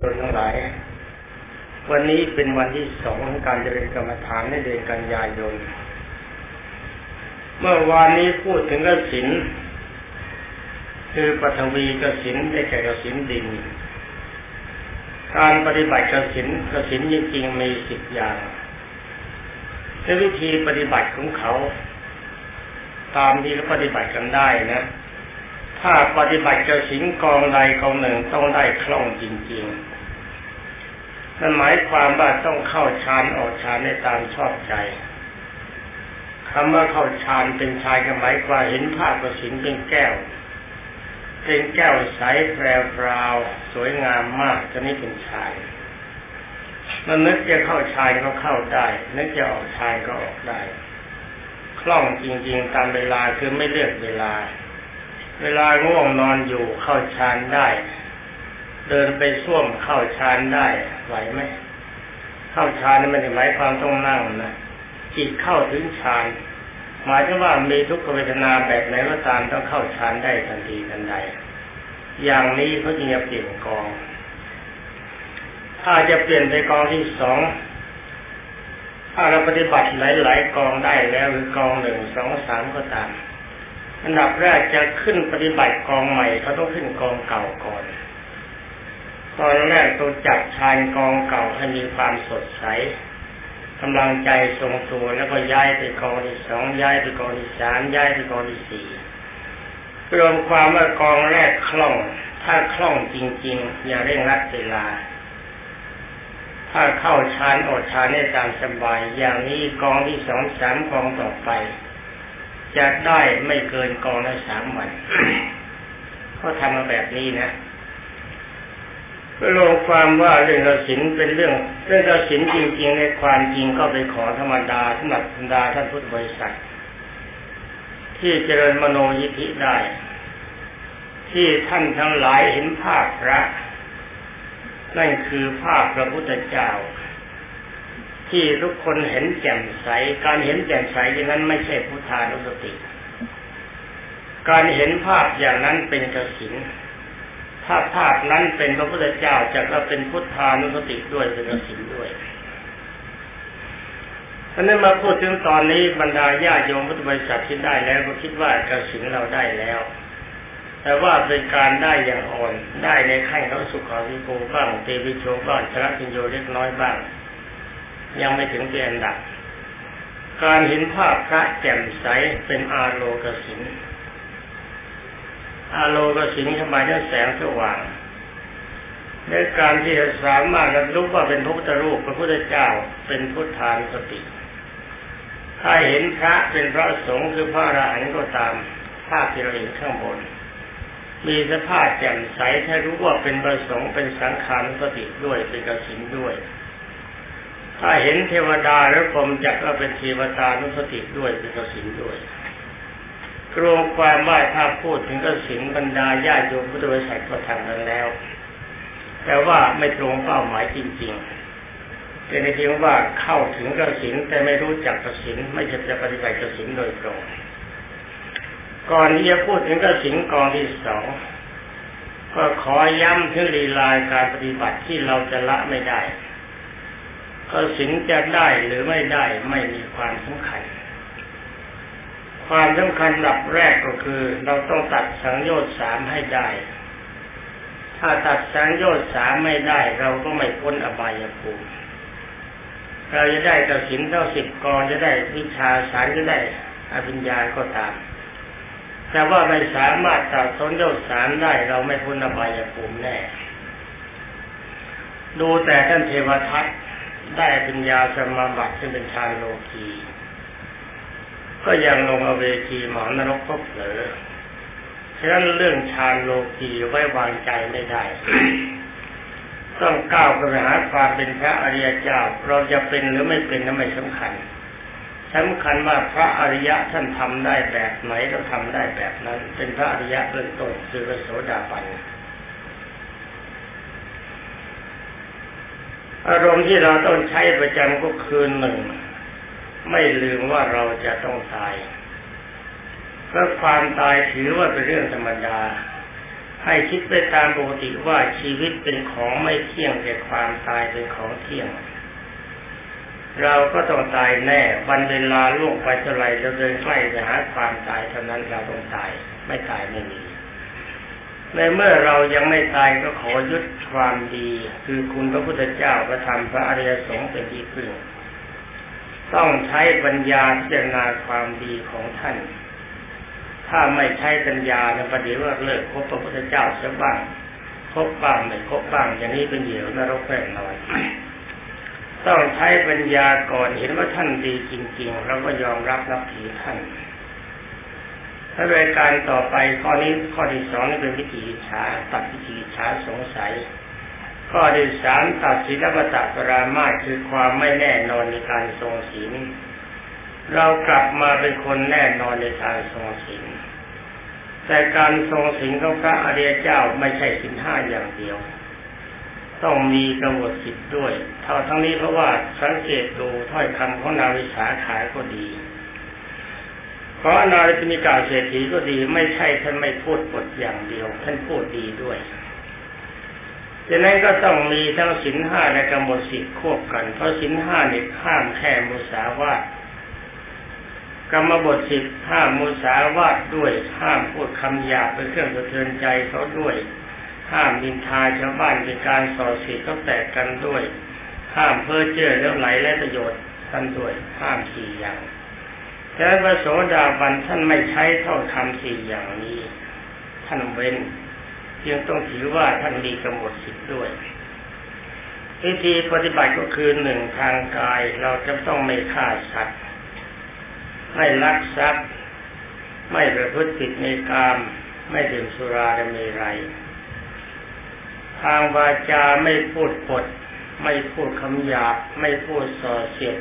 คนทั้งหลาย วันนี้เป็นวันที่สองของการเจริญกรรมฐานในเดือนกันยายน เมื่อวานนี้พูดถึงกสินคือปฐวีกสินได้แก่กสินดิน การปฏิบัติกสินกสินจริงๆมีสิบอย่างในวิธีปฏิบัติของเขา ตามที่เขาปฏิบัติกันได้นะถ้าปฏิบัติกสินกองใดกองหนึ่งต้องได้คล่องจริงๆ นั่นหมายความว่าต้องเข้าฌานออกฌานในตามชอบใจคำว่าเข้าฌานเป็นชายก็หมายความเห็นภาพกสินเป็นแก้ว เป็นแก้วใสแปรววสวยงามมากจะนี้เป็นชายมันนึกจะเข้าชายก็เข้าได้นึกจะออกชายก็ออกได้ คล่องจริง ๆ ตามเวลาคือไม่เลือกเวลา เวลาง่วงนอนอยู่เข้าฌานได้ เดินไปส้วมเข้าฌานได้ไหวไหมเข้าฌานนี่ไม่ได้หมายความต้องนั่งนะจิตเข้าถึงฌานหมายถึงว่ามีทุกขเวทนาแบบไหนก็ตามต้องเข้าฌานได้ทันทีทันใด อย่างนี้เขาจึงจะเปลี่ยนกอง ถ้าจะเปลี่ยนไปกองที่สองถ้าเราปฏิบัติหลายๆกองได้แล้วหรือกองหนึ่งสองสามก็ตามอันดับแรกจะขึ้นปฏิบัติกองใหม่เขาต้องขึ้นกองเก่าก่อน ตอนแรกต้องจับชายกองเก่าให้มีความสดใสกำลังใจทรงตัวแล้วก็ย้ายไปกองที่สองย้ายไปกองที่สามย้ายไปกองที่สี่รวมความว่ากองแรกคล่อง ถ้าคล่องจริง ๆ อย่าเร่งรัดเวลา ถ้าเข้าชานอดชานได้ตามสบาย อย่างนี้กองที่สองสามกองต่อไปจะได้ไม่เกินกองละสามวันเขาทำมาแบบนี้นะ ลงความว่าเรื่องกสินเป็นเรื่องเรื่องกสินจริง ๆ ในความจริงก็ไปขอธรรมดาสำหรับบรรมดาท่านพุทธบริษัท ที่เจริญมโนยิธิได้ ที่ท่านทั้งหลายเห็นภาพพระนั่นคือภาพพระพุทธเจ้า ที่ทุกคนเห็นแจ่มใส การเห็นแจ่มใสอย่างนั้นไม่ใช่พุทธานุสติ การเห็นภาพอย่างนั้นเป็นกสิน ถ้าภาพนั้นเป็นพระพุทธเจ้าจะก็เป็นพุทธานุสติด้วยเป็นกสินด้วยอันนั้นมาพูดถึงตอนนี้บรรดาญาโยมพุทธบริษัทที่ได้แล้วก็คิดว่ากสินเราได้แล้ว แต่ว่าเป็นการได้อย่างอ่อน ได้ในขั้นเขาสุขาวิโกบ้างเตวิโชบ้างชระพิญโยเล็กน้อยบ้าง ยังไม่ถึงเป็นอันดับการเห็นภาพพระแจ่มใสเป็นอาโลกสิน อาโลกสิงสมัยนั้นแสงสว่างในการที่จะสามารถรับรู้ว่าเป็นพระพุทธรูปพระพุทธเจ้าเป็นพุทธานสติ ถ้าเห็นพระเป็นพระสงฆ์คือพระอรหันต์ก็ตามภาพที่เราเห็นข้างบน มีสภาพแจ่มใสถ้ารู้ว่าเป็นประสงค์เป็นสังขารสติด้วยเป็นกสินด้วย ถ้าเห็นเทวดาแล้วผมจักก็เป็นเทวตานุสติด้วยเป็นกสินด้วย รวมความว่าถ้าพูดถึงก็สินบรรดาญาโยมพุทธบริษัทก็ทำกันแล้ว แต่ว่าไม่ตรงเป้าหมายจริงๆเป็นในที่ว่าเข้าถึงกสินแต่ไม่รู้จักกสินไม่ใช่จะปฏิบัติกสินโดยตรง ก่อนที่จะพูดถึงกสินกองที่สองก็ขอย้ำถึงลีลาการปฏิบัติที่เราจะละไม่ได้กสินจะได้หรือไม่ได้ไม่มีความสำคัญ ความสำคัญหลักแรกก็คือ เราต้องตัดสังโยชน์สามให้ได้ ถ้าตัดสังโยชน์สามไม่ได้ เราก็ไม่พ้นอบายภูมิเราจะได้กสินเท่าสิบกรจะได้วิชาสารจะได้อภิญญาก็ตาม แต่ว่าไม่สามารถตัดสังโยชน์สามได้ เราไม่พ้นอบายภูมิแน่ ดูแต่ท่านเทวทัตได้ปัญญาสมาบัติซึ่งเป็นฌานโลกี ก็ยังลงอเวจีหมอนรกก็เผลอฉะนั้นเรื่องฌานโลกีไว้วางใจไม่ได้ ต้องก้าวไปหาความเป็นพระอริยเจ้า เราจะเป็นหรือไม่เป็นนั้นไม่สำคัญสำคัญว่าพระอริยะท่านทำได้แบบไหนเราทำได้แบบนั้น เป็นพระอริยะเบื้องต้นคือพระโสดาบันอารมณ์ที่เราต้องใช้ประจำก็คือหนึ่ง ไม่ลืมว่าเราจะต้องตายเพราะความตายถือว่าเป็นเรื่องธรรมดา ให้คิดไปตามปกติว่าชีวิตเป็นของไม่เที่ยงแต่ความตายเป็นของเที่ยง เราก็ต้องตายแน่ วันเวลาล่วงไปเท่าไรเราเดินใกล้ไปหาความตายเท่านั้นเราต้องตาย ไม่ตายไม่มีในเมื่อเรายังไม่ตายก็ขอยึดความดี คือคุณพระพุทธเจ้าประทำพระอริยสงฆ์เป็นที่พึ่ง ต้องใช้ปัญญาพิจารณาความดีของท่าน ถ้าไม่ใช้ปัญญาในประเดี๋ยวเลิกคบพระพุทธเจ้าเสียบ้างคบบ้างไม่คบบ้างอย่างนี้เป็นเหยื่อนรกแน่นอนต้องใช้ปัญญาก่อนเห็นว่าท่านดีจริงๆเราก็ยอมรับนับถือท่านถ้ารายการต่อไปข้อนี้ข้อที่สองนี่เป็นวิธีฉาตัดวิธีฉาสงสัย ข้อที่สามตัดศีลปตะปรามาคือความไม่แน่นอนในการทรงศีลเรากลับมาเป็นคนแน่นอนในการทรงศีลแต่การทรงศีลของพระอริยเจ้าไม่ใช่สินห้าอย่างเดียว ต้องมีกำหนดสิทธิ์ด้วย เท่าทั้งนี้เพราะว่าสังเกตดูถ้อยคำของนาวิสาขายก็ดีเพราะนาริมิกาเศรษฐีก็ดีไม่ใช่ท่านไม่พูดบทอย่างเดียว ท่านพูดดีด้วย ดังนั้นก็ต้องมีทั้งสินห้าและกำหนดสิทธิ์ควบกัน เพราะสินห้าเนี่ยห้ามแค่มุสาวาทกรรมบทสิบห้ามมุสาวาทด้วย ห้ามพูดคำหยาบเป็นเครื่องสะเทือนใจเขาด้วย ห้ามดินทาชาวบ้านเป็นการส่อเสียดเขาแตกกันด้วย ห้ามเพ้อเจ้อแล้วไหลและประโยชน์ท่านด้วย ห้ามสี่อย่างแต่พระโสดาบันท่านไม่ใช้เท่าทำสี่อย่างนี้ ท่านเว้น เพียงต้องถือว่าท่านมีกำหนดสิทธิ์ด้วย วิธีปฏิบัติก็คือหนึ่งทางกายเราจะต้องไม่ฆ่าสัตว์ไม่ลักทรัพย์ ไม่ประพฤติผิดในกามไม่ดื่มสุราดมีไร ทางวาจาไม่พูดปด ไม่พูดคำหยาบ ไม่พูดส่อเสียด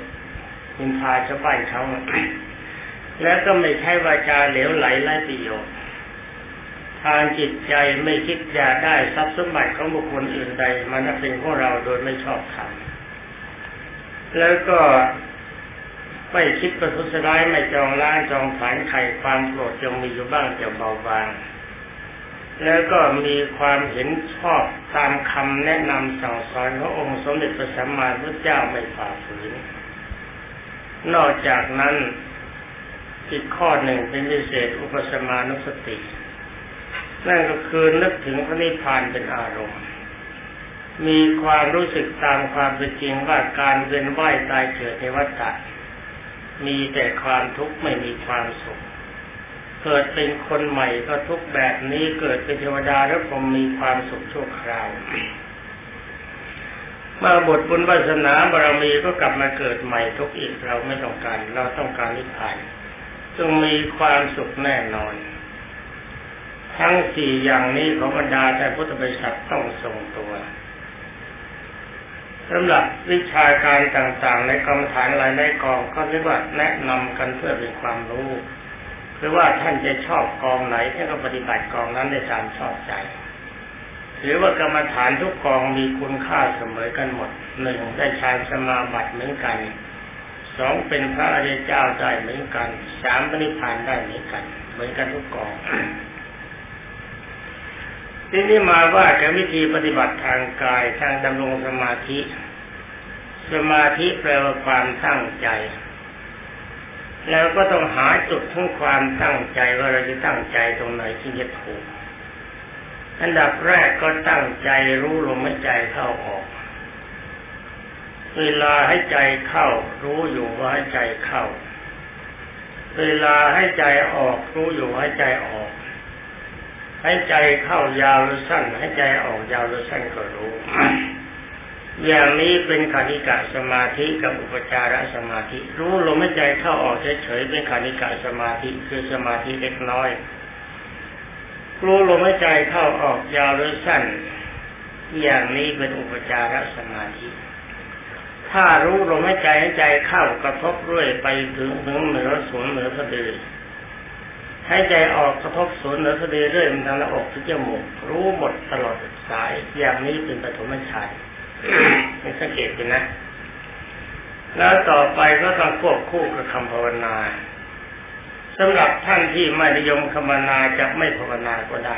มินทาชาวบ้านเขา แล้วก็ไม่ใช้วาจาเหลวไหลไร้ประโยชน์ ทางจิตใจไม่คิดอยากได้ทรัพย์สมบัติของบุคคลอื่นใดมานับเป็นของเราโดยไม่ชอบธรรมแล้วก็ไม่คิดประทุษร้ายไม่จองล้างจองผานไข่ความโกรธจงมีอยู่บ้างจะเบาบาง แล้วก็มีความเห็นชอบตามคำแนะนำสั่งสอนขององค์สมเด็จพระสัมมาสัมพุทธเจ้าไม่ฝ่าฝืน นอกจากนั้นอีกข้อหนึ่งเป็นพิเศษอุปสมานุสติ นั่นก็คือนึกถึงพระนิพพานเป็นอารมณ์ มีความรู้สึกตามความเป็นจริงว่าการเวียนว่ายตายเกิดในวัฏฏะมีแต่ความทุกข์ไม่มีความสุข เกิดเป็นคนใหม่ก็ทุกแบบนี้เกิดเป็นเทวดาแล้วผมมีความสุขชั่วคราวมาบทบุญวาสนาบารมีก็กลับมาเกิดใหม่ทุกอีกเราไม่ต้องการ เราต้องการนิพพานจงมีความสุขแน่นอน ทั้งสี่อย่างนี้ของบรรดาแต่พุทธบริษัทต้องทรงตัวสำหรับวิชาการต่างๆ ในกรรมฐานหลายในกองก็เรียกว่าแนะนำกันเพื่อเป็นความรู้หรือว่าท่านจะชอบกองไหนท่านก็ปฏิบัติกองนั้นได้ตามชอบใจ ถือว่ากรรมฐานทุกกองมีคุณค่าเสมอกันหมดหนึ่งได้ฌานสมาบัติเหมือนกันสองเป็นพระอริยเจ้าได้เหมือนกันสามปณิพานได้เหมือนกัน เหมือนกันทุกกอง ทีนี้มาว่ากับวิธีปฏิบัติทางกายทางดำรงสมาธิ สมาธิแปลว่าความตั้งใจ แล้วก็ต้องหาจุดของความตั้งใจว่าเราจะตั้งใจตรงไหนที่จะถูก อันดับแรกก็ตั้งใจรู้ลมหายใจเข้าออก เวลาให้ใจเข้า รู้อยู่ว่าให้ใจเข้า เวลาให้ใจออก รู้อยู่ให้ใจออก ให้ใจเข้ายาวหรือสั้นให้ใจออกยาวหรือสั้นก็รู้ อย่างนี้เป็นคณิกะสมาธิกับอุปจารสมาธิ รู้ลมหายใจเข้าออกเฉยๆเป็นคณิกะสมาธิคือสมาธิเล็กน้อยรู้ลมหายใจเข้าออกยาวหรือสั้น อย่างนี้เป็นอุปจารสมาธิ ถ้ารู้ลมหายใจให้ใจเข้ากระทบเรื่อยไปถึงถึงเหนือศูนย์เหนือสะดือ ให้ใจออกกระทบศูนย์เหนือสะดือเรื่อยมันทางหน้าอกถึงจมูกรู้หมดตลอดสายอย่างนี้เป็นปฐมฌานนี่สังเกตดูนะ แล้วต่อไปก็ต้องควบคู่กับคำภาวนาสำหรับท่านที่ไม่นิยมคำภาวนาจะไม่ภาวนาก็ได้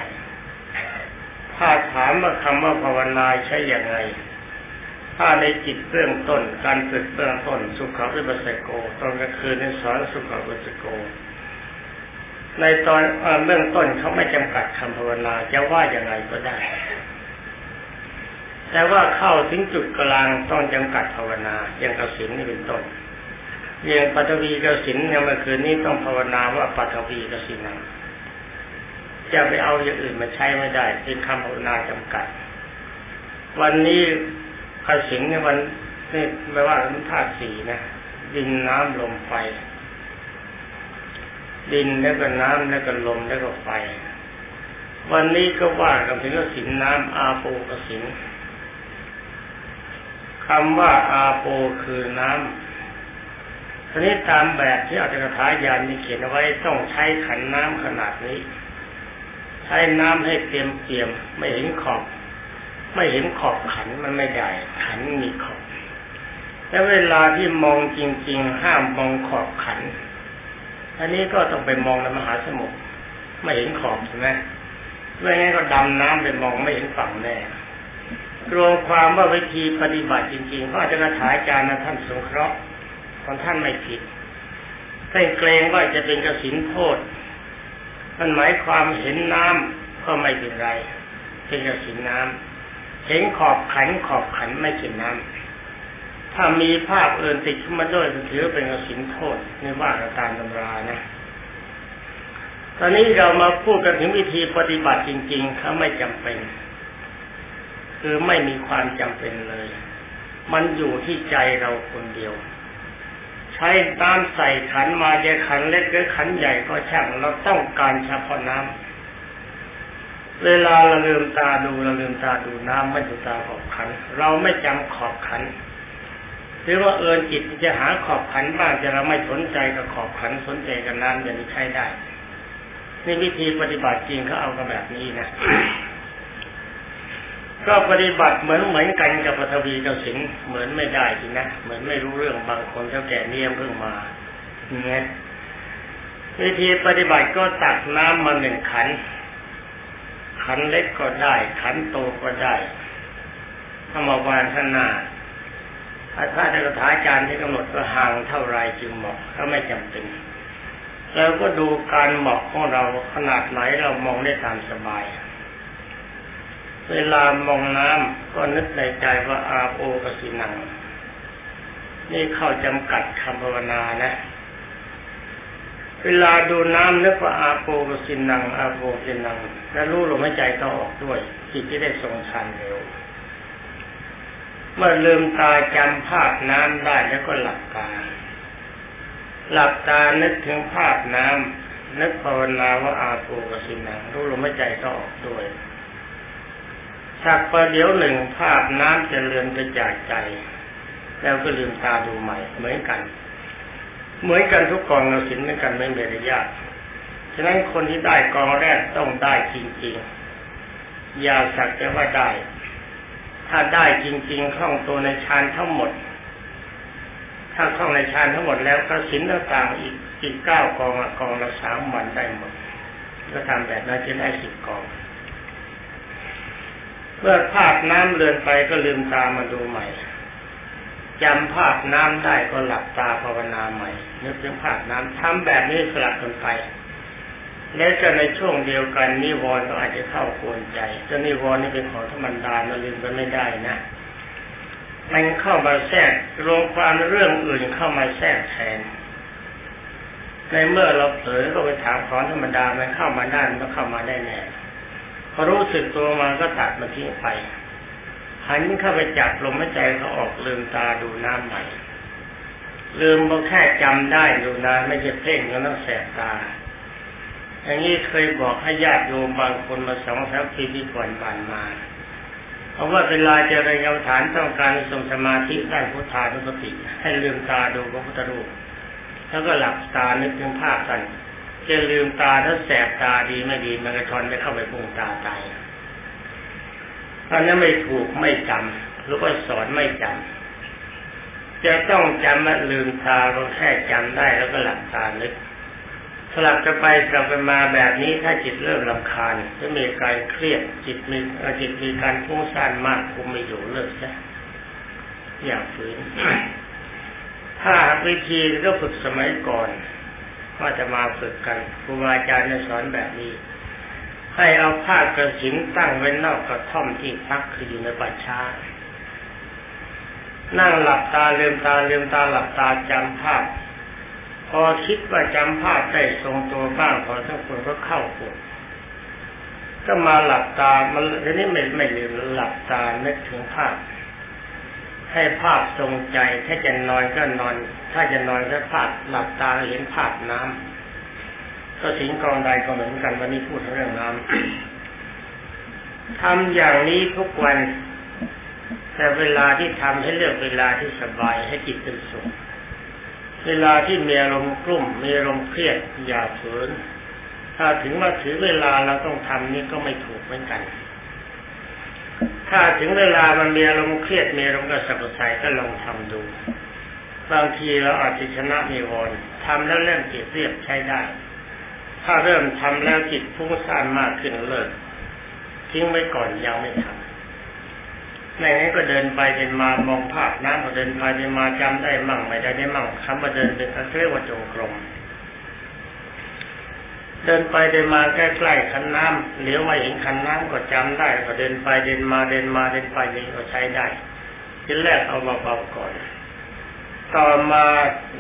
ถ้าถามว่าคำว่าภาวนาใช้อย่างไรถ้าในจิตเบื้องต้น การฝึกเบื้องต้น สุขวิปัสสโกตอนกลางคืนในสอนสุขวิปัสสโก ในตอนเบื้องต้นเขาไม่จำกัดคำภาวนาจะว่าอย่างไรก็ได้ แต่ว่าเข้าถึงจุดกลางต้องจำกัดภาวนาอย่างกสินนี่เป็นต้นอย่างปัทวีกสินเนี่ยเมื่อคืนนี้ต้องภาวนาว่าปัทวีกสินังจะไปเอาอย่างอื่นมาใช้ไม่ได้ เป็นคำภาวนาจำกัด วันนี้กสินในวันนี่ไม่ว่ามันธาตุสีนะดินน้ำลมไฟ ดินแล้วก็น้ำแล้วก็ลมแล้วก็ไฟ วันนี้ก็ว่ากันถึงกสินน้ำอาโปกสินคำว่าอาโปคือน้ำทีนี้ตามแบบที่อัตถกถายานมีเขียนเอาไว้ต้องใช้ขันน้ำขนาดนี้ ใช้น้ำให้เต็มเปี่ยม ไม่เห็นขอบ ไม่เห็นขอบขันมันไม่ได้ขันมีขอบแล้วเวลาที่มองจริง ๆ ห้ามมองขอบขัน อันนี้ก็ต้องไปมองในมหาสมุทรไม่เห็นขอบใช่ไหมไม่งั้นก็ดำน้ำไปมองไม่เห็นฝั่งแน่รวมความว่าวิธีปฏิบัติจริงๆก็อาจจะถายจารย์นท่านสงเคราะห์ของท่านไม่ผิดท่านเกรงว่าจะเป็นกระสินโทษมันหมายความเห็นน้ำก็ไม่เป็นไร เป็นกระสินน้ำเห็นขอบขันขอบขันไม่เห็นน้ำ ถ้ามีภาพเอื่นติดขึ้นมาด้วยถือเป็นกสินโทษในว่าตามตำรานะ ตอนนี้เรามาพูดกันถึงวิธีปฏิบัติจริงๆเขาไม่จำเป็น คือไม่มีความจำเป็นเลย มันอยู่ที่ใจเราคนเดียว ใช้น้ำใส่ขันมาจะขันเล็กหรือขันใหญ่ก็ช่างเราต้องการเฉพาะน้ำเวลาเราลืมตาดูเราลืมตาดูน้ำไม่ดูตาขอบขัน เราไม่จำขอบขัน หรือว่าเอินจิตจะหาขอบขันบ้างจะเราไม่สนใจกับขอบขันสนใจกับน้ำอย่างนี้ใช้ได้นี่วิธีปฏิบัติจริงเขาเอากันแบบนี้นะก็ปฏิบัติเหมือนเหมือนกันกับปฐวีกับสิงเหมือนไม่ได้จริงนะเหมือนไม่รู้เรื่องบางคนเจ้าแก่เนี่ยเพิ่งมาเนี่ยวิธีปฏิบัติก็ตักน้ำมาหนึ่งขัน ขันเล็กก็ได้ ขันโตก็ได้ถ้ามาวางข้างหน้า ถ้าจะกระถาจารย์ที่กำหนดก็ห่างเท่าไรจึงเหมาะก็ไม่จำเป็นแล้วก็ดูการเหมาะของเราขนาดไหนเรามองได้ตามสบาย เวลามองน้ำก็นึกในใจว่าอาโปกสินัง นี่เข้าจำกัดคำภาวนานะเวลาดูน้ำนึกว่าอาโปกสินังอาโปกสินัง แล้วรู้ลมหายใจต้องออกด้วยจิตที่ได้ทรงชันเร็ว เมื่อลืมตาจำภาพน้ำได้แล้วก็หลับตา หลับตานึกถึงภาพน้ำนึกภาวนาว่าอาโปกสินังรู้ลมหายใจต้อออกด้วยสักประเดี๋ยวหนึ่งภาพน้ำจะเลือนไปจากใจ แล้วก็ลืมตาดูใหม่ เหมือนกัน เหมือนกันทุกกองเราสินเหมือนกันไม่มีระยะฉะนั้นคนที่ได้กองแรกต้องได้จริงๆ อย่าสักแต่ว่าได้ ถ้าได้จริงๆคล่องตัวในฌานทั้งหมด ถ้าคล่องในฌานทั้งหมดแล้วก็สินต่างอีกอีกเก้ากองกองละสามวันได้หมด ก็ทำแบบนั้นจะได้สิบกอง เมื่อภาพน้ำเลือนไปก็ลืมตามาดูใหม่จำภาพน้ำได้ก็หลับตาภาวนาใหม่นึกถึงภาพน้ำทำแบบนี้สลับกันไป และจะในช่วงเดียวกันนิวรณ์ก็อาจจะเข้าควนใจจะนิวรณ์นี่เป็นของธรรมดาเราลืมกันไม่ได้นะ มันเข้ามาแทรกรวมความเรื่องอื่นเข้ามาแทรกแทน ในเมื่อเราเผลอก็ไปถามของธรรมดามันเข้ามาได้มันก็เข้ามาได้แน่พอรู้สึกตัวมาก็ตัดมาทิ้งไปหันเข้าไปจับลมหายใจเขาออกลืมตาดูน้ำใหม่ลืมก็แค่จำได้ดูนานไม่ใช่เพ่งก็ต้องแสบตา อย่างนี้เคยบอกให้ญาติโยมบางคนมาสองสามปีที่ก่อนผ่านมา เพราะว่าเวลาจะเรียนกรรมฐานต้องการทรงสมาธิได้พุทธานุสติให้ลืมตาดูพระพุทธรูป แล้วก็หลับตานึกถึงภาพกันจะลืมตาถ้าแสบตาดีไม่ดีมันกระชอนไปเข้าไปพุ่งตาตายอันนั้นไม่ถูกไม่จำหรือว่าสอนไม่จำจะต้องจำว่าลืมตาก็แค่จำได้แล้วก็หลับตาลึก สลับกันไปสลับกันมาแบบนี้ถ้าจิตเริ่มลำคาญจะมีการเครียดจิตมีจิตมีการฟุ้งซ่านมากคุมไม่อยู่เลิกซะอย่าฝืนถ้าวิธีก็ฝึกสมัยก่อนว่าจะมาฝึกกันครูบาอาจารย์สอนแบบนี้ ให้เอาผ้ากระสินตั้งไว้นอกกระท่อมที่พักคืออยู่ในป่าช้านั่งหลับตาเลืมตาเลืมตาหลับตาจำภาพ พอคิดว่าจำภาพได้ทรงตัวบ้างพอทั้งคนก็เข้าปวดก็มาหลับตา มันทีนี้ไม่ไม่ลืมหลับตานึกถึงภาพ ให้ภาพทรงใจ ถ้าจะนอนก็นอน ถ้าจะนอนก็ภาพหลับตาเห็นภาพน้ำก็สิงกองใดก็เหมือนกันวันนี้พูดเรื่องน้ำทำอย่างนี้ทุกวัน แต่เวลาที่ทำให้เลือกเวลาที่สบายให้จิตเป็นสุข เวลาที่มีอารมณ์กลุ่มมีอารมณ์เครียดอย่าฝืนถ้าถึงว่าถือเวลาเราต้องทำนี่ก็ไม่ถูกเหมือนกัน ถ้าถึงเวลามันมีอารมณ์เครียดมีอารมณ์กระสับกระส่ายก็ลองทำดู บางทีเราอาจจะชนะมีวรทำแล้วเริ่มจิตเรียบใช้ได้ ถ้าเริ่มทำแล้วจิตฟุ้งซ่านมากขึ้นเลิกทิ้งไว้ก่อนยังไม่ทำ ไม่งั้ก็เดินไปเดินมามองภาพน้ำก็เดินไปเดินมาจำได้มั่งไม่ได้ได้มั่งคำว่าเดินเป็นเรียกว่าจงกรมเดินไปเดินมาใกล้ๆคันน้ำเหลียวมาเห็นคันน้ำก็จำได้ ก็เดินไปเดินมาเดินมาเดินไปนี่ก็ใช้ได้ทีแรกเอาเบาๆก่อน ต่อมา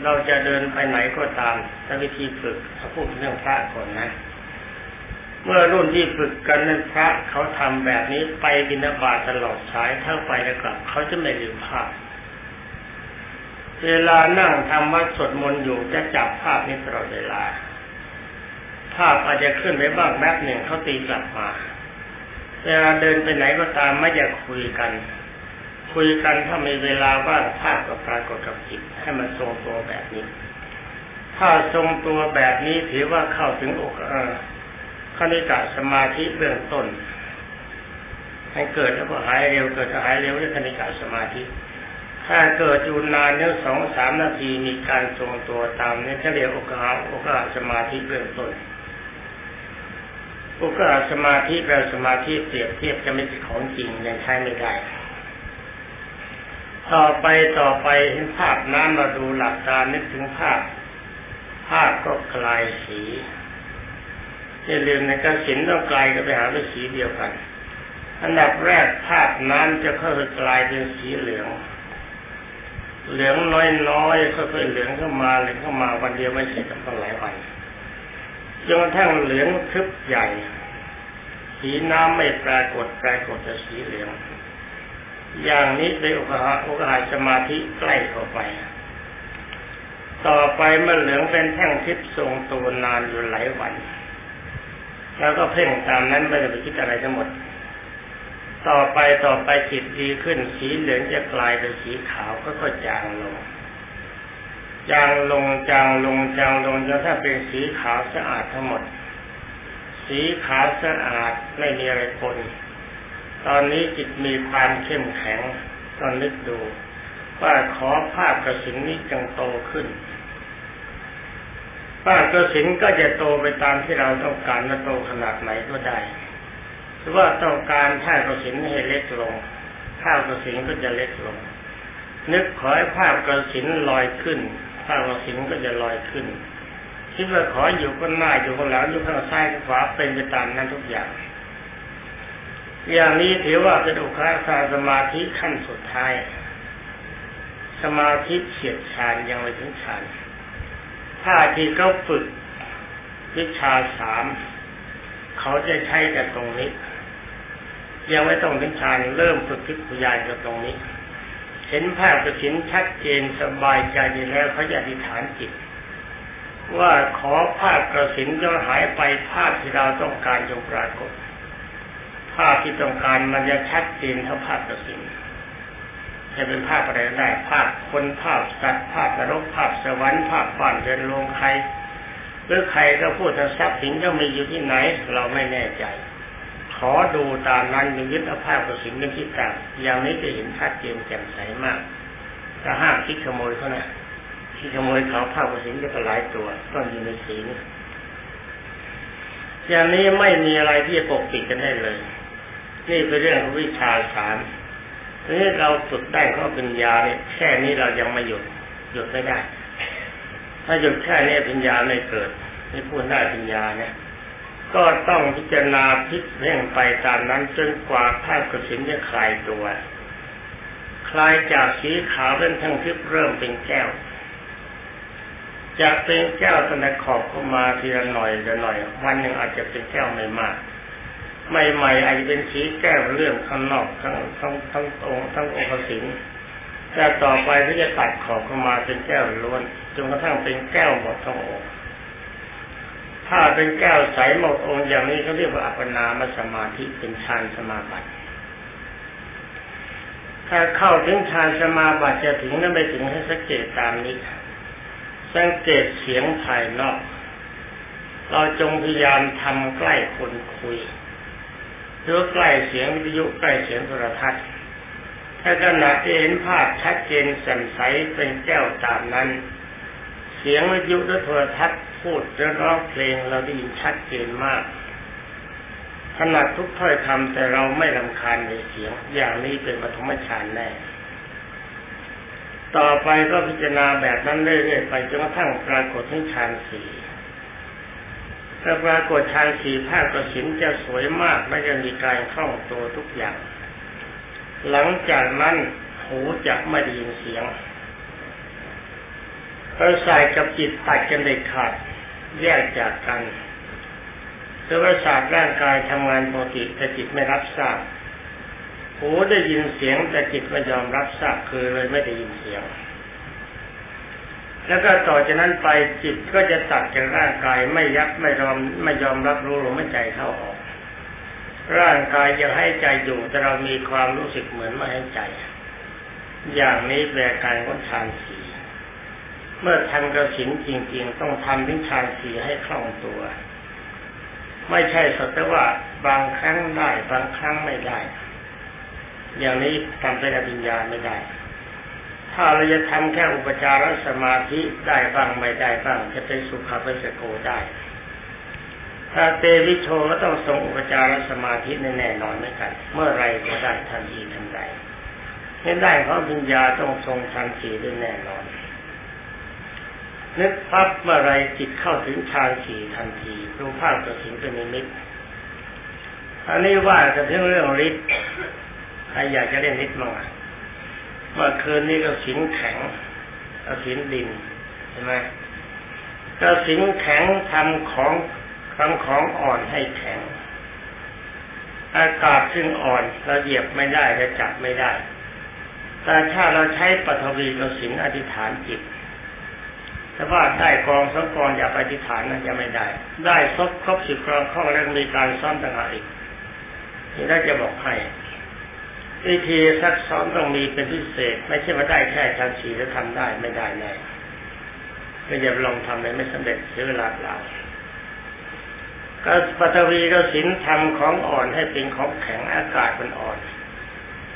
เราจะเดินไปไหนก็ตามถ้าวิธีฝึกเขาพูดเรื่องพระก่อนนะ เมื่อรุ่นที่ฝึกกันนั้นพระเขาทำแบบนี้ไปบินาบาตลอดสายเท่าไปแล้วกลับเขาจะไม่ลืมภาพ เวลานั่งทำวัดสวดมนต์อยู่จะจับภาพนี้ตลอดเวลา ภาพอาจจะขึ้นไปบ้างแป๊บหนึ่งเขาตีกลับมา เวลาเดินไปไหนก็ตามไม่อยากคุยกัน คุยกันถ้ามีเวลาว่างภาพก็ปรากฏกับจิตให้มันทรงตัวแบบนี้ ถ้าทรงตัวแบบนี้ถือว่าเข้าถึงอกเออ คณิกะสมาธิเบื้องต้นให้เกิดแล้วก็หายเร็วเกิดหายเร็วเรียคณิกะสมาธิ ถ้าเกิดอยู่นานเนี่ยสองสามนาทีมีการทรงตัวตามนี่เขาเรียกอกาสโอกาสสมาธิเบื้องต้นโอกาสสมาธิแปลสมาธิเปรียบเทียบจะไม่ใช่ของจริงยังใช้ไม่ได้ต่อไปต่อไปเห็นภาพน้ำมาดูหลับตานึกถึงภาพ ภาพก็คลายสี อย่าลืมในกสินต้องกลายกันไปหาเป็นสีเดียวกัน อันดับแรกภาพน้ำจะค่อยๆกลายเป็นสีเหลือง เหลืองน้อยๆค่อยๆเหลืองเข้ามาเหลืองเข้ามาวันเดียวไม่เสร็จต้องหลายวันจนกระทั่งเหลืองทึบใหญ่ สีน้ำไม่ปรากฏปรากฏแต่สีเหลืองอย่างนี้เป็นโอกาสโอกาสสมาธิใกล้เข้าไป ต่อไปเมื่อเหลืองเป็นแท่งทิพย์ทรงตัวนานอยู่หลายวัน แล้วก็เพ่งตามนั้นไม่ได้ไปคิดอะไรทั้งหมด ต่อไปต่อไปจิตดีขึ้น สีเหลืองจะกลายเป็นสีขาวก็ก็จางลง จางลงจางลงจางลงจนถ้าเป็นสีขาวสะอาดทั้งหมด สีขาวสะอาดไม่มีอะไรปนตอนนี้จิตมีความเข้มแข็งตอนนึกดู ว่าขอภาพกระสินนี้จงโตขึ้น ป้ากระสินก็จะโตไปตามที่เราต้องการและโตขนาดไหนก็ได้หรือว่าต้องการผ้ากระสินให้เล็กลงผ้ากระสินก็จะเล็กลง นึกขอให้ผ้ากระสินลอยขึ้นผ้ากระสินก็จะลอยขึ้นคิดว่าขออยู่ก็หน้าอยู่ข้างหลังอยู่ข้างซ้ายข้างขวาเป็นไปตามนั้นทุกอย่าง อย่างนี้ถือว่าเป็นอุคาสาสมาธิขั้นสุดท้าย สมาธิเฉียดฌานยังไม่ถึงฌาน ถ้าที่เขาฝึกวิชาสามเขาจะใช้แต่ตรงนี้ ยังไม่ต้องถึงฌานเริ่มฝึกทิพยานกับตรงนี้ เห็นภาพกระสินชัดเจนสบายใจดีแล้วเขาจะอธิษฐานจิต ว่าขอภาพกระสินจงหายไปภาพที่เราต้องการจงปรากฏ ภาพที่ต้องการมันจะชัดเจนเท่าภาพกระสิน จะเป็นภาพอะไรได้ภาพคนภาพสัตว์ภาพนรกภาพสวรรค์ภาพบ้านเรือนโรงใครหรือใครก็พูดถึงทรัพย์สินก็มีอยู่ที่ไหน เราไม่แน่ใจ ขอดูตามนั้นยึดเอาภาพกับสิ่งเป็นที่ตั้งอย่างนี้จะเห็นชัดเจนแจ่มใสมากถ้าห้ามคิดขโมยเขานะคิดขโมยเขาภาพกับสิ่งจะหลายตัวต้องอยู่ในศีลอย่างนี้ไม่มีอะไรที่จะปกปิดกันได้เลย นี่เป็นเรื่องของวิชาสาม นี่เราฝึกได้ก็เป็นยาเนี่ยแค่นี้เรายังไม่หยุดหยุดไม่ได้ ถ้าหยุดแค่นี้ปัญญาไม่เกิด ไม่พูดได้ปัญญาเนี่ยก็ต้องพิจารณาพิจเร่งไปตามนั้นจนกว่าภาพกระสินจะคลายตัว คลายจากสีขาวเป็นทั้งทิพเริ่มเป็นแก้วจะเป็นแก้วตั้งแต่ขอบเข้ามาทีละหน่อยละหน่อย วันหนึ่งอาจจะเป็นแก้วไม่มาก ใหม่ๆอาจจะเป็นสีแก้วเรื่องข้างนอกทั้งทั้งทั้งองค์ทั้งองค์สินแต่ต่อไปก็จะตัดขอบเข้ามาเป็นแก้วล้วนจนกระทั่งเป็นแก้วหมดทั้งองค์ถ้าเป็นแก้วใสหมดองค์อย่างนี้เขาเรียกว่าอัปปนามสมาธิเป็นฌานสมาบัติถ้าเข้าถึงฌานสมาบัติจะถึงนั้นไม่ถึงให้สังเกตตามนี้สังเกตเสียงภายนอก เราจงพยายามทำใกล้คนคุย หรือใกล้เสียงวิทยุใกล้เสียงโทรทัศน์ถ้าขณะที่เห็นภาพชัดเจนแจ่มใสเป็นแก้วตามนั้น เสียงวิทยุและโทรทัศน์พูดและร้องเพลงเราได้ยินชัดเจนมากขนาดทุกถ้อยคำแต่เราไม่ลำคาญในเสียง อย่างนี้เป็นปฐมฌานแน่ ต่อไปก็พิจารณาแบบนั้นเรื่อยๆไปจนกระทั่งปรากฏที่ฌานสี่ ถ้าปรากฏฌานสี่ภาคกระสินจะสวยมากและจะมีการคล่องตัวทุกอย่าง หลังจากนั้นหูจะไม่ได้ยินเสียงประสาทกับจิตตัดกันเด็ดขาดแยกจากกันคือประสาทร่างกายทำงานปกติแต่จิตไม่รับทราบหูได้ยินเสียงแต่จิตไม่ยอมรับทราบคือเลยไม่ได้ยินเสียง แล้วก็ต่อจากนั้นไปจิตก็จะตัดจากร่างกายไม่ยับไม่ยอมไม่ยอมรับรู้ลมหายใจเข้าออก ร่างกายยังให้ใจอยู่แต่เรามีความรู้สึกเหมือนไม่ให้ใจ อย่างนี้แปลการของฌานสีเมื่อทำกระสินจริง ๆ ต้องทำถึงฌานสีให้คล่องตัว ไม่ใช่สักแต่ว่าบางครั้งได้บางครั้งไม่ได้ อย่างนี้ทำเป็นอภิญญาไม่ได้ ถ้าเราจะทำแค่อุปจารสมาธิได้บ้างไม่ได้บ้างจะเป็นสุขภาสโกได้ถ้าเตวิโชก็ต้องทรงอุปจารสมาธิแน่นอนไม่กัน เมื่อไรก็ได้ทันทีทันใดเห็นได้เพราะปัญญาต้องทรงทันทีได้แน่นอนนึกพับเมื่อไรจิตเข้าถึงฌานสี่ทันทีรู้ภาพตัวสิงเป็นนิมิตอันนี้ว่าจะเรื่องเรื่องฤทธิ์ใครอยากจะเล่นนิดมั้ง มื่อคืนนี้ก็สินแข็งก็สินดินใช่ไหมก็สินแข็งทำของทำของอ่อนให้แข็ง อากาศซึ่งอ่อนเราเหยียบไม่ได้เราจับไม่ได้ แต่ถ้าเราใช้ปฐวีกสินอธิษฐานจิตถ้าว่าได้กองสองกองอย่าไปอธิษฐานนะจะไม่ได้ ได้ครบครบสิบกองข้อแล้วมีการซ้อมต่างหากอีกนี่ได้จะบอกให้ วิธีซักซ้อมต้องมีเป็นพิเศษ ไม่ใช่ว่าได้แค่ฌานสีแล้วทำได้ไม่ได้แน่ไม่อย่าลองทำเลยไม่สำเร็จเสียเวลาเปล่าก็ปฐวีก็สินทำของอ่อนให้เป็นของแข็งอากาศมันอ่อน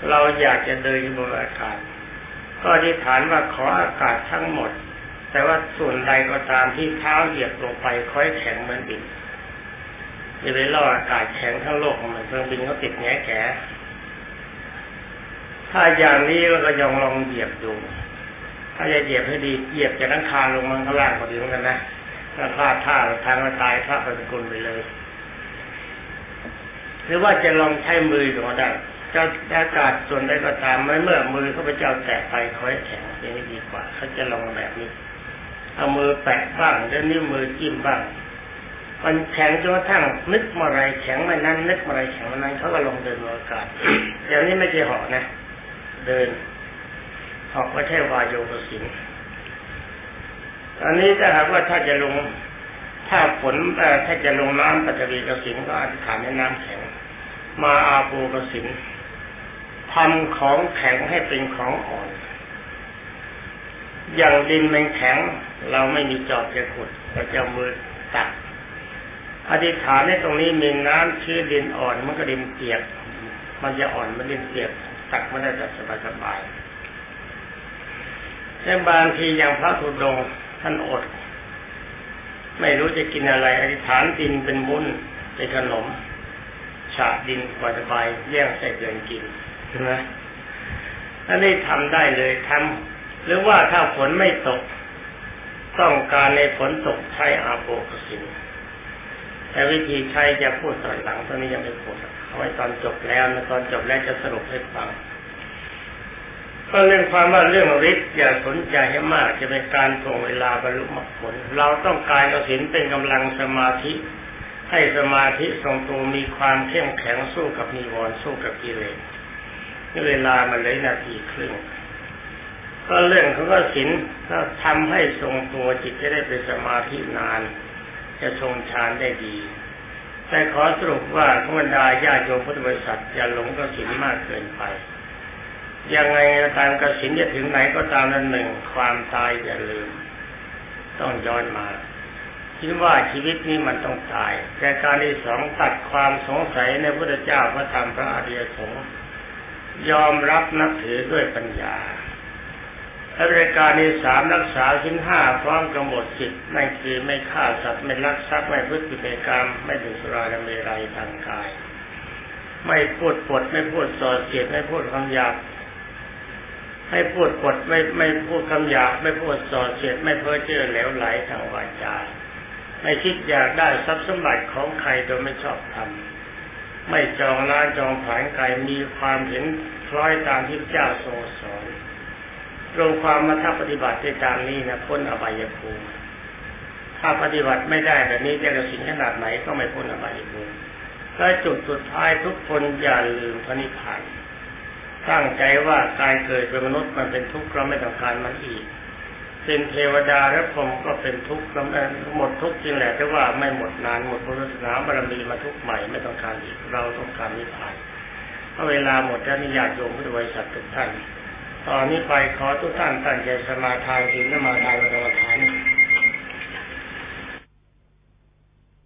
เราอยากจะเดินบนอากาศ ก็อธิษฐานว่าขออากาศทั้งหมด แต่ว่าส่วนใดก็ตามที่เท้าเหยียบลงไปค่อยแข็งเหมือนบินอย่าไปล่ออากาศแข็งทั้งโลกของมันเครื่องบินเขาติดแง่แก่ ถ้าอย่างนี้เราก็ยองลองเหยียบดูถ้าจะเหยียบให้ดีเหยียบจากนังคาลงมันก็ล่างพอดีเหมือนกันนะถ้าพลาดท่าทางมาตายพระปฏิกุลไปเลยหรือว่าจะลองใช้มือก็ได้เจ้าอากาศส่วนใดก็ตามไม่เมื่อมือเขาไปเจ้าแตะไปคอยแข็งอย่างนี้ดีกว่าเขาจะลองแบบนี้ เอามือแปะบ้างแล้วนิ้วมือจิ้มบ้าง มันแข็งจนกระทั่งนึกเมาอไรแข็งมานั้นนึกเมาอไรแข็งมานั้นเขาก็ลงเดินอากาศอย่างนี้ไม่ใช่หอนะ เดิน ออกไม่ใช่วายโยกสินอันนี้ถ้าหากว่าถ้าจะลง ถ้าฝนถ้าจะลงน้ำปัจวีกสินก็อธิษฐานให้น้ำแข็ง มาอาปูกสินทำของแข็งให้เป็นของอ่อน อย่างดินมันแข็ง เราไม่มีจอบจะขุดเราจะมือตักอธิษฐานในตรงนี้มีน้ำชื้อดินอ่อนมันก็ดินเปียก มันจะอ่อนมันดินเปียก ตักไม่ได้แบบสบายๆแต่บางทีอย่างพระธุดงท่านอด ไม่รู้จะกินอะไรอธิษฐานดินเป็นบุญเป็นขนมฉาบดินกว่าจะไปแย่งใส่เดือนกินใช่ไหมอันนี้ทำได้เลยทำหรือว่าถ้าฝนไม่ตก ต้องการในฝนตกใช้อาโปกสิน แต่วิธีใช้จะพูดตอนหลังตอนนี้ยังไม่พูดเอาไว้ตอนจบแล้วนะตอนจบแล้วจะสรุปให้ฟังก็เรื่องความว่าเรื่องฤทธิ์อย่าสนใจให้มากจะเป็นการถ่วงเวลาบรรลุมรรคผล เราต้องการกสินเป็นกำลังสมาธิ ให้สมาธิทรงตัวมีความเข้มแข็งสู้กับนิวรณ์สู้กับกิเลสนี่เวลามันเลยนาทีครึ่งก็เรื่องเของกสินก็ทำให้ทรงตัวจิตจะได้เป็นสมาธินาน จะทรงฌานได้ดี แต่ขอสรุปว่าธรรมดาญาโยมพุทธบริษัทอย่าหลงกสินมากเกินไปยังไงตามกสินจะถึงไหนก็ตามนั้นหนึ่งความตายอย่าลืม ต้องย้อนมาคิดว่าชีวิตนี้มันต้องตาย แต่การที่สองตัดความสงสัยในพระเจ้าพระธรรมพระอริยสงฆ์ยอมรับนับถือด้วยปัญญา และรายการที่สามรักษาชิ้นห้าพร้อมกำหนดจิตนั่นคือไม่ฆ่าสัตว์ไม่ลักทรัพย์ไม่พฤติกรรมไม่ดื่มสุราและเมรัยทางกาย ไม่พูดปดไม่พูดส่อเสียดไม่พูดคำหยาบไม่พูดปดไม่ไม่พูดคำหยาบไม่พูดส่อเสียดไม่เพ้อเจ้อเหลวไหลทางวาจาไม่คิดอยากได้ทรัพย์สมบัติของใครโดยไม่ชอบทำไม่จองร้านจองผานไกลมีความเห็นคล้อยตามที่เจ้าทรงสอน รวมความมาถ้าปฏิบัติในตามนี้นะพ้นอบายภูมิถ้าปฏิบัติไม่ได้แบบนี้จะกระสินขนาดไหนก็ไม่พ้นอบายภูมิและจุดสุดท้ายทุกคนอย่าลืมพระนิพพานตั้งใจว่าการเกิดเป็นมนุษย์มันเป็นทุกข์เราไม่ต้องการมันอีก เป็นเทวดาและพรหมก็เป็นทุกข์หมดทุกข์จริงแหละแต่ว่าไม่หมดนานหมดพุทธศาสนาบารมีมาทุกข์ใหม่ไม่ต้องการอีกเราต้องการนิพพานเพราะเวลาหมดแล้วนิยาโยมพุทธบริษัททุกท่าน ตอนนี้ไปขอทุกท่านตั้งใจสมาทานศีลสมาทานกรรมฐาน